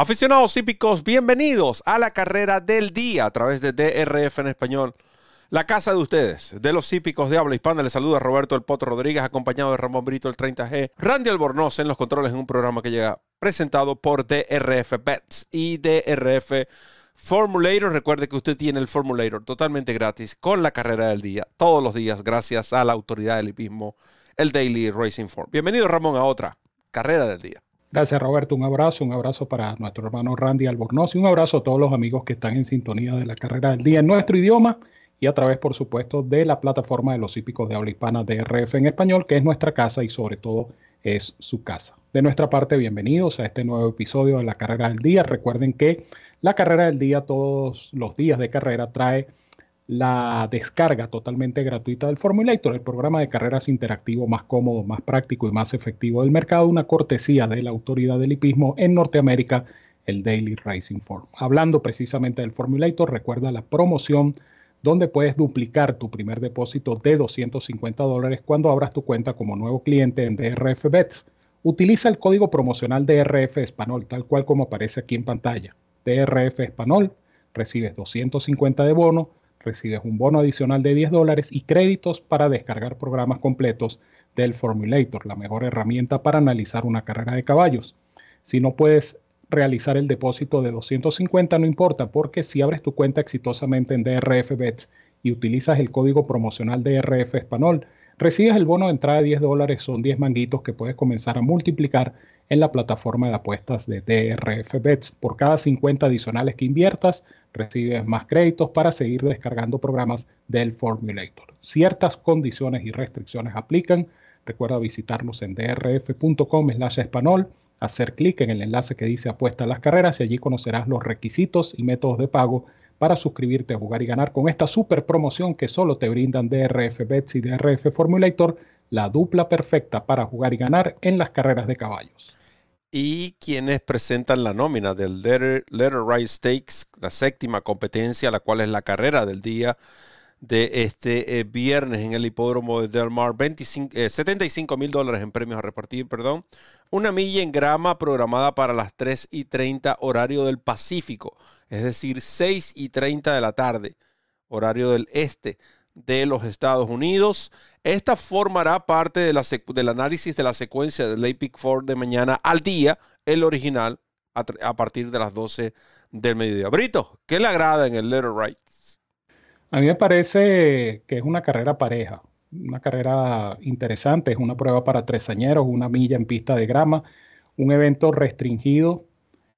Aficionados hípicos, bienvenidos a la carrera del día a través de DRF en español. La casa de ustedes, de los hípicos de habla hispana, les saluda Roberto El Potro Rodríguez, acompañado de Ramón Brito, el 30G, Randy Albornoz en los controles en un programa que llega presentado por DRF Bets y DRF Formulator. Recuerde que usted tiene el Formulator totalmente gratis con la carrera del día, todos los días, gracias a la autoridad del hipismo, el Daily Racing Form. Bienvenido, Ramón, a otra carrera del día. Gracias Roberto, un abrazo, un abrazo para nuestro hermano Randy Albornoz y un abrazo a todos los amigos que están en sintonía de la carrera del día en nuestro idioma y a través, por supuesto, de la plataforma de los hípicos de habla hispana de RF en español, que es nuestra casa y sobre todo es su casa. De nuestra parte, bienvenidos a este nuevo episodio de la carrera del día. Recuerden que la carrera del día, todos los días de carrera, trae la descarga totalmente gratuita del Formulator, el programa de carreras interactivo más cómodo, más práctico y más efectivo del mercado, una cortesía de la autoridad del hipismo en Norteamérica, el Daily Racing Form. Hablando precisamente del Formulator, recuerda la promoción donde puedes duplicar tu primer depósito de 250 dólares cuando abras tu cuenta como nuevo cliente en DRF Bets. Utiliza el código promocional DRF Español, tal cual como aparece aquí en pantalla. DRF Español, recibes 250 de bono recibes un bono adicional de 10 dólares y créditos para descargar programas completos del Formulator, la mejor herramienta para analizar una carrera de caballos. Si no puedes realizar el depósito de 250, no importa, porque si abres tu cuenta exitosamente en DRF Bets y utilizas el código promocional DRF Español, recibes el bono de entrada de 10 dólares, son 10 manguitos que puedes comenzar a multiplicar en la plataforma de apuestas de DRF Bets. Por cada 50 adicionales que inviertas, recibes más créditos para seguir descargando programas del Formulator. Ciertas condiciones y restricciones aplican. Recuerda visitarnos en drf.com español, hacer clic en el enlace que dice apuesta a las carreras y allí conocerás los requisitos y métodos de pago para suscribirte a jugar y ganar con esta super promoción que solo te brindan DRF Bets y DRF Formulator, la dupla perfecta para jugar y ganar en las carreras de caballos y quienes presentan la nómina del Letter, Rise Stakes, la séptima competencia, la cual es la carrera del día de este eh, viernes en el hipódromo de Del Mar. 75 mil dólares en premios a repartir, perdón. Una milla en grama programada para las 3 y 30 horario del Pacífico, es decir, 6 y 30 de la tarde, horario del este de los Estados Unidos. Esta formará parte de la del análisis de la secuencia del APIC 4 de mañana al día, el original, a, partir de las 12 del mediodía. Brito, ¿qué le agrada en el Letter Rights? A mí me parece que es una carrera pareja, una carrera interesante, es una prueba para tresañeros, una milla en pista de grama, un evento restringido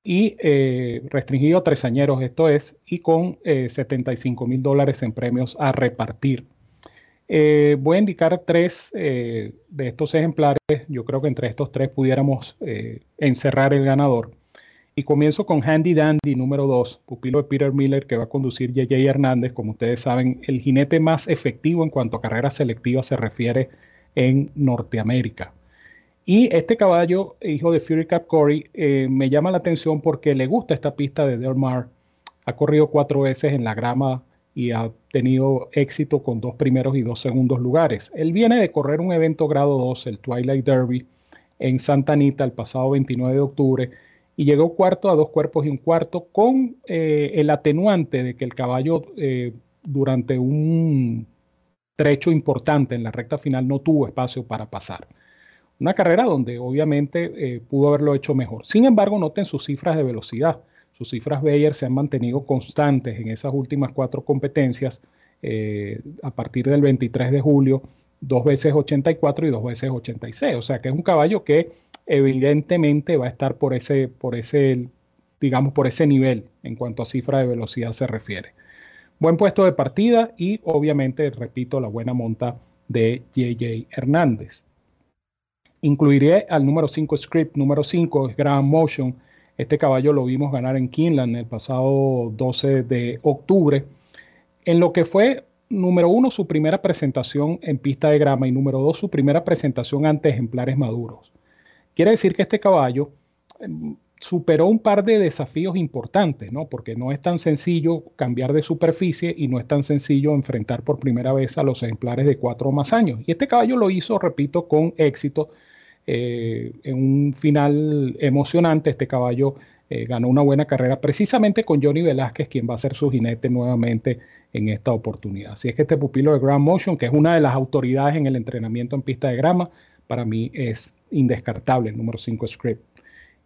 y eh, restringido a tresañeros, esto es, y con 75 eh, mil dólares en premios a repartir. Eh, voy a indicar tres de estos ejemplares. Yo creo que entre estos tres pudiéramos encerrar el ganador. Y comienzo con Handy Dandy número 2, pupilo de Peter Miller, que va a conducir JJ Hernández. Como ustedes saben, el jinete más efectivo en cuanto a carreras selectivas se refiere en Norteamérica. Y este caballo, hijo de Fury Cap Corey, eh, me llama la atención porque le gusta esta pista de Del Mar. Ha corrido cuatro veces en la grama y ha tenido éxito con dos primeros y dos segundos lugares. Él viene de correr un evento grado 2, el Twilight Derby, en Santa Anita el pasado 29 de octubre y llegó cuarto a dos cuerpos y un cuarto con eh, el atenuante de que el caballo eh, durante un trecho importante en la recta final no tuvo espacio para pasar. Una carrera donde obviamente eh, pudo haberlo hecho mejor. Sin embargo, noten sus cifras de velocidad. Sus cifras Bayer se han mantenido constantes en esas últimas cuatro competencias eh, a partir del 23 de julio, dos veces 84 y dos veces 86. O sea que es un caballo que evidentemente va a estar por ese, por ese, digamos, por ese nivel en cuanto a cifra de velocidad se refiere. Buen puesto de partida y obviamente, repito, la buena monta de JJ Hernández. Incluiré al número 5 Script, número 5 es Grand Motion. Este caballo lo vimos ganar en Kinland el pasado 12 de octubre. En lo que fue número 1 su primera presentación en pista de grama y número 2 su primera presentación ante ejemplares maduros. Quiere decir que este caballo em, superó un par de desafíos importantes, ¿no? Porque no es tan sencillo cambiar de superficie y no es tan sencillo enfrentar por primera vez a los ejemplares de cuatro o más años. Y este caballo lo hizo, repito, con éxito eh, en un final emocionante, este caballo eh, ganó una buena carrera precisamente con Johnny Velázquez, quien va a ser su jinete nuevamente en esta oportunidad. Así es que este pupilo de Grand Motion, que es una de las autoridades en el entrenamiento en pista de grama, para mí es indescartable el número 5 script.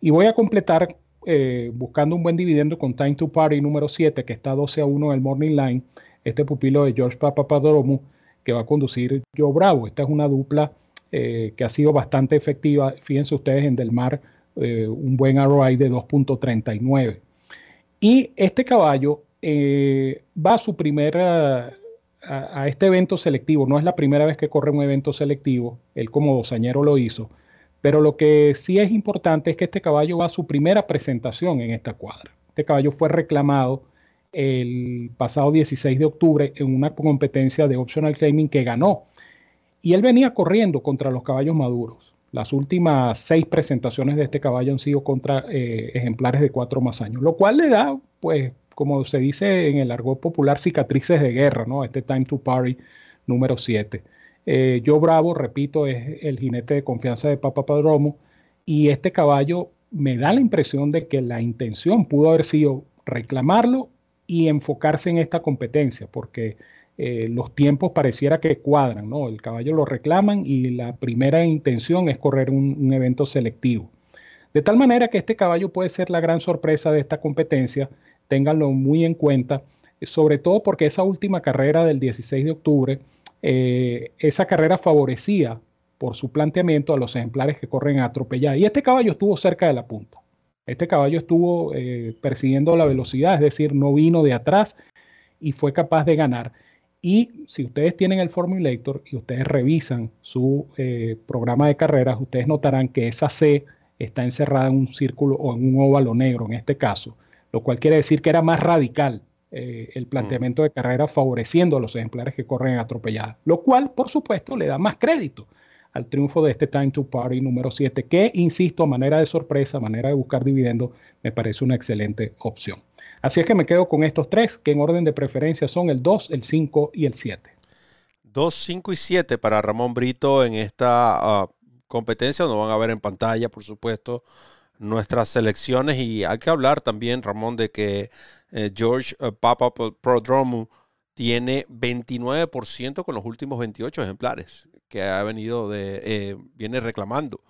Y voy a completar eh, buscando un buen dividendo con Time to Party número 7, que está 12 a 1 en el Morning Line, este pupilo de George Papapadoromu, que va a conducir Joe Bravo. Esta es una dupla eh, que ha sido bastante efectiva. Fíjense ustedes en Del Mar, eh, un buen ROI de 2.39. Y este caballo va a su primera a, este evento selectivo. No es la primera vez que corre un evento selectivo. Él como dosañero lo hizo. Pero lo que sí es importante es que este caballo va a su primera presentación en esta cuadra. Este caballo fue reclamado el pasado 16 de octubre en una competencia de optional claiming que ganó. Y él venía corriendo contra los caballos maduros. Las últimas seis presentaciones de este caballo han sido contra eh, ejemplares de cuatro más años, lo cual le da, pues, como se dice en el argot popular, cicatrices de guerra, ¿no? Este Time to Party número 7. Eh, yo Bravo, repito, es el jinete de confianza de Papa Padromo y este caballo me da la impresión de que la intención pudo haber sido reclamarlo y enfocarse en esta competencia, porque eh, los tiempos pareciera que cuadran, ¿no? El caballo lo reclaman y la primera intención es correr un, evento selectivo. De tal manera que este caballo puede ser la gran sorpresa de esta competencia, ténganlo muy en cuenta, sobre todo porque esa última carrera del 16 de octubre eh, esa carrera favorecía por su planteamiento a los ejemplares que corren atropellados. Y este caballo estuvo cerca de la punta. Este caballo estuvo eh, persiguiendo la velocidad, es decir, no vino de atrás y fue capaz de ganar. Y si ustedes tienen el Formulator y ustedes revisan su eh, programa de carreras, ustedes notarán que esa C está encerrada en un círculo o en un óvalo negro en este caso, lo cual quiere decir que era más radical eh, el mm. planteamiento de carrera favoreciendo a los ejemplares que corren atropelladas, lo cual, por supuesto, le da más crédito al triunfo de este Time to Party número 7, que, insisto, a manera de sorpresa, a manera de buscar dividendo, me parece una excelente opción. Así es que me quedo con estos tres, que en orden de preferencia son el 2, el 5 y el 7. 2, 5 y 7 para Ramón Brito en esta ah, competencia, nos van a ver en pantalla, por supuesto, nuestras selecciones y hay que hablar también, Ramón, de que eh, George eh, Papa Prodromu tiene 29% con los últimos 28 ejemplares que ha venido de, eh, viene reclamando.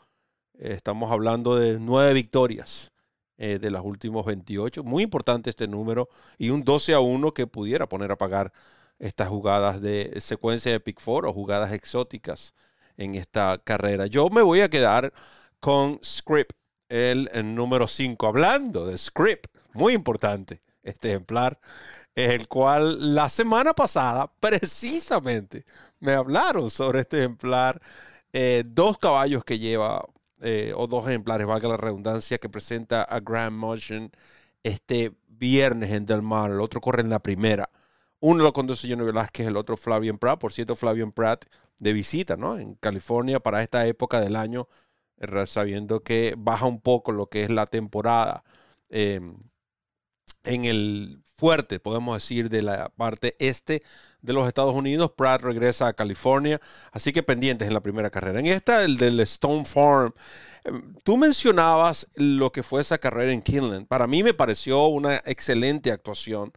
estamos hablando de nueve victorias de los últimos 28. Muy importante este número y un 12 a 1 que pudiera poner a pagar estas jugadas de secuencia de Pick Four o jugadas exóticas en esta carrera. Yo me voy a quedar con Script, el, el número 5. Hablando de Script, muy importante este ejemplar, el cual la semana pasada precisamente me hablaron sobre este ejemplar, eh, dos caballos que lleva, eh, o dos ejemplares, valga la redundancia, que presenta a Grand Motion este viernes en Del Mar, el otro corre en la primera. Uno lo conduce Johnny Velázquez, el otro Flavian Pratt. Por cierto, Flavian Pratt de visita, ¿no? En California para esta época del año, eh, sabiendo que baja un poco lo que es la temporada. Eh, en el fuerte, podemos decir, de la parte este de los Estados Unidos. Pratt regresa a California, así que pendientes en la primera carrera. En esta, el del Stone Farm, em, tú mencionabas lo que fue esa carrera en Kinland. Para mí me pareció una excelente actuación,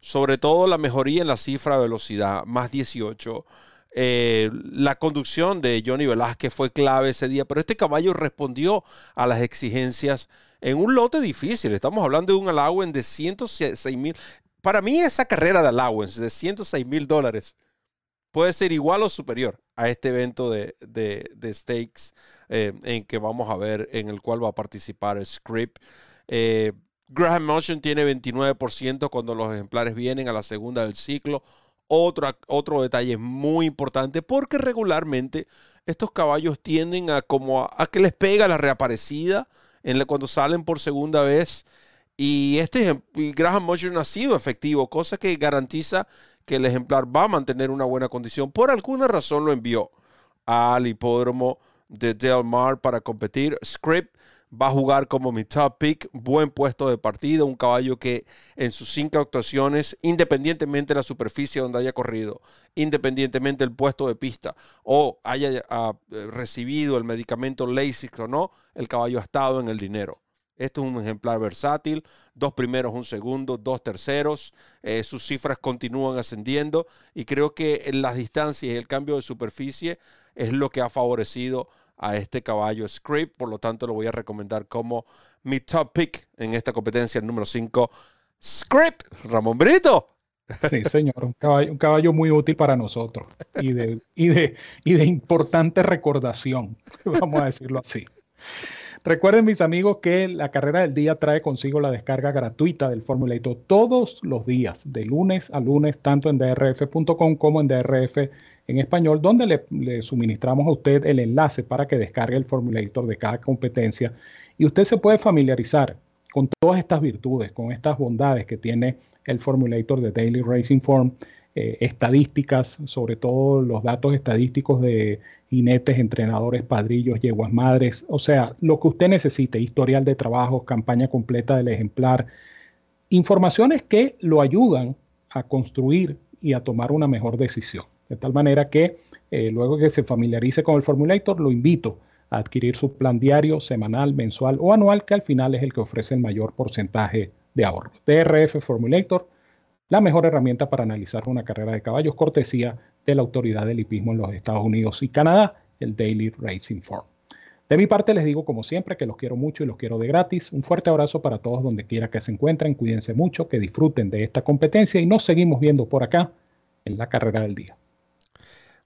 sobre todo la mejoría en la cifra de velocidad, más 18. Eh, la conducción de Johnny Velázquez fue clave ese día, pero este caballo respondió a las exigencias en un lote difícil. Estamos hablando de un allowance de 106 mil. Para mí esa carrera de allowance de 106 mil dólares puede ser igual o superior a este evento de, stakes eh, en que vamos a ver, en el cual va a participar Script. Eh, Graham Motion tiene 29% cuando los ejemplares vienen a la segunda del ciclo. Otro, otro detalle muy importante porque regularmente estos caballos tienden a como a que les pega la reaparecida cuando salen por segunda vez. Y este Graham Motion ha sido efectivo, cosa que garantiza que el ejemplar va a mantener una buena condición. Por alguna razón lo envió al hipódromo de Del Mar para competir. Script va a jugar como mi top pick, buen puesto de partida, un caballo que en sus cinco actuaciones, independientemente de la superficie donde haya corrido, independientemente del puesto de pista o haya ah, recibido el medicamento LASIK o no, el caballo ha estado en el dinero. Este es un ejemplar versátil, dos primeros, un segundo, dos terceros. Eh, sus cifras continúan ascendiendo y creo que las distancias y el cambio de superficie es lo que ha favorecido a este caballo Script. Por lo tanto, lo voy a recomendar como mi top pick en esta competencia, el número 5, Script. Ramón Brito. Sí, señor, un caballo, un caballo, muy útil para nosotros y de, y, de, y de importante recordación, vamos a decirlo así. Recuerden, mis amigos, que la carrera del día trae consigo la descarga gratuita del Formulator todos los días, de lunes a lunes, tanto en drf.com como en DRF en español, donde le, suministramos a usted el enlace para que descargue el Formulator de cada competencia. Y usted se puede familiarizar con todas estas virtudes, con estas bondades que tiene el Formulator de Daily Racing Form, eh, estadísticas, sobre todo los datos estadísticos de jinetes, entrenadores, padrillos, yeguas madres, o sea, lo que usted necesite, historial de trabajo, campaña completa del ejemplar, informaciones que lo ayudan a construir y a tomar una mejor decisión. De tal manera que eh, luego que se familiarice con el Formulator, lo invito a adquirir su plan diario, semanal, mensual o anual, que al final es el que ofrece el mayor porcentaje de ahorro. DRF Formulator, la mejor herramienta para analizar una carrera de caballos, cortesía de la autoridad del hipismo en los Estados Unidos y Canadá, el Daily Racing Form. De mi parte les digo como siempre que los quiero mucho y los quiero de gratis. Un fuerte abrazo para todos donde quiera que se encuentren. Cuídense mucho, que disfruten de esta competencia y nos seguimos viendo por acá en la carrera del día.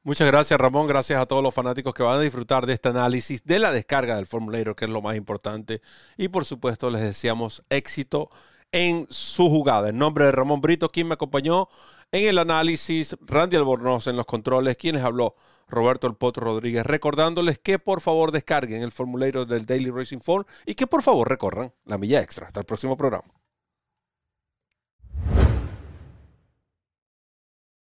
Muchas gracias Ramón, gracias a todos los fanáticos que van a disfrutar de este análisis, de la descarga del formulario, que es lo más importante. Y por supuesto les deseamos éxito en su jugada. En nombre de Ramón Brito, quien me acompañó en el análisis, Randy Albornoz en los controles, quienes habló Roberto El Potro Rodríguez, recordándoles que por favor descarguen el formulario del Daily Racing Form y que por favor recorran la milla extra. Hasta el próximo programa.